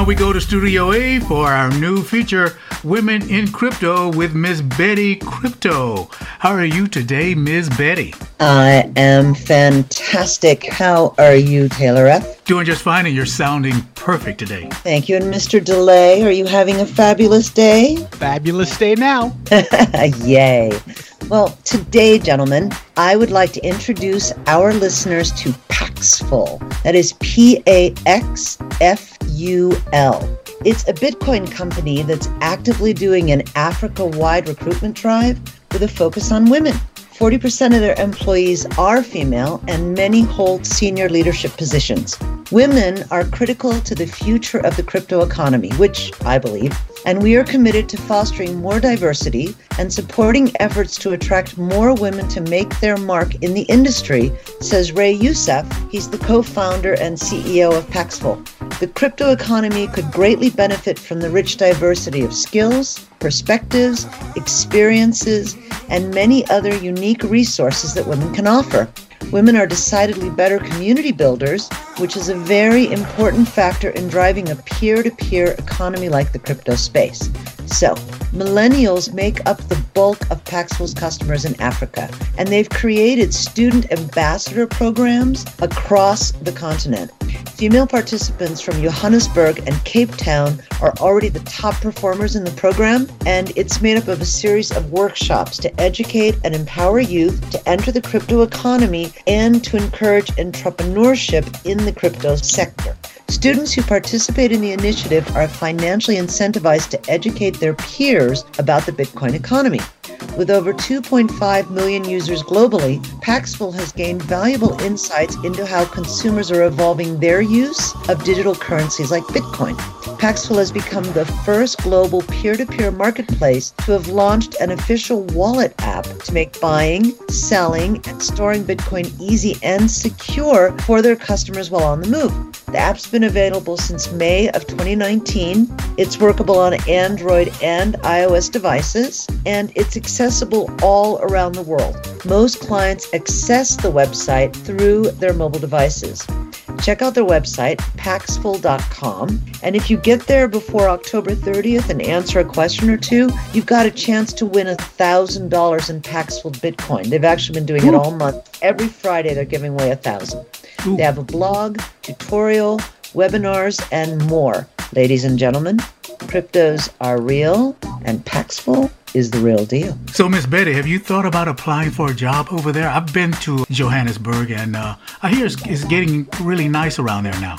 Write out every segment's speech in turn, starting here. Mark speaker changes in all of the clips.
Speaker 1: now we go to Studio A for our new feature, Women in Crypto with Miss Betty Crypto. How are you today, Miss Betty?
Speaker 2: I am fantastic. How are you, Taylor F?
Speaker 1: Doing just fine, and you're sounding perfect today.
Speaker 2: Thank you. And Mr. Delay, are you having a fabulous day?
Speaker 3: Fabulous day now.
Speaker 2: Yay. Well, today, gentlemen, I would like to introduce our listeners to Paxful. That is P A X F U L. It's a Bitcoin company that's actively doing an Africa wide recruitment drive with a focus on women. 40% of their employees are female, and many hold senior leadership positions. Women are critical to the future of the crypto economy, which I believe, and we are committed to fostering more diversity and supporting efforts to attract more women to make their mark in the industry, says Ray Youssef. He's the co founder and CEO of Paxful. The crypto economy could greatly benefit from the rich diversity of skills, perspectives, experiences, and many other unique resources that women can offer. Women are decidedly better community builders, which is a very important factor in driving a peer to peer economy like the crypto space. So, millennials make up the bulk of Paxful's customers in Africa, and they've created student ambassador programs across the continent. Female participants from Johannesburg and Cape Town are already the top performers in the program, and it's made up of a series of workshops to educate and empower youth to enter the crypto economy and to encourage entrepreneurship in the crypto sector. Students who participate in the initiative are financially incentivized to educate their peers about the Bitcoin economy. With over 2.5 million users globally, Paxful has gained valuable insights into how consumers are evolving their use of digital currencies like Bitcoin. Paxful has become the first global peer to peer marketplace to have launched an official wallet app to make buying, selling, and storing Bitcoin easy and secure for their customers while on the move. The app's been available since May of 2019. It's workable on Android and iOS devices, and it's accessible all around the world. Most clients access the website through their mobile devices. Check out their website, paxful.com. And if you get there before October 30th and answer a question or two, you've got a chance to win $1,000 in Paxful Bitcoin. They've actually been doing it all month. Every Friday, they're giving away 1000 Ooh. They have a blog, tutorial, webinars, and more. Ladies and gentlemen, cryptos are real, and Paxful is the real deal.
Speaker 1: So, Miss Betty, have you thought about applying for a job over there? I've been to Johannesburg, and uh, I hear it's, it's getting really nice around there now.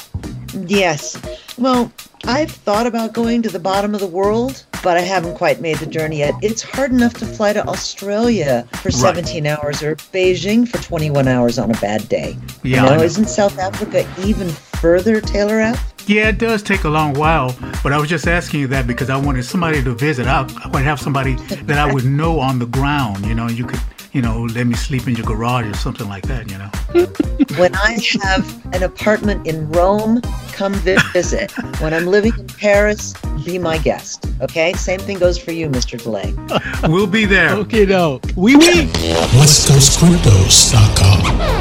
Speaker 2: Yes. Well, I've thought about going to the bottom of the world but I haven't quite made the journey yet. It's hard enough to fly to Australia for 17 right. hours or Beijing for 21 hours on a bad day.
Speaker 1: Yeah,
Speaker 2: you know, isn't South Africa even further, Taylor F?
Speaker 1: Yeah, it does take a long while, but I was just asking you that because I wanted somebody to visit. I, I would have somebody that I would know on the ground, you know, you could, you know, let me sleep in your garage or something like that, you know.
Speaker 2: when I have an apartment in Rome, come visit. when I'm living in Paris, be my guest. Okay? Same thing goes for you, Mr. Delay.
Speaker 1: we'll be there.
Speaker 3: Okay, no. We oui, oui.
Speaker 4: WestCoastCryptos.com.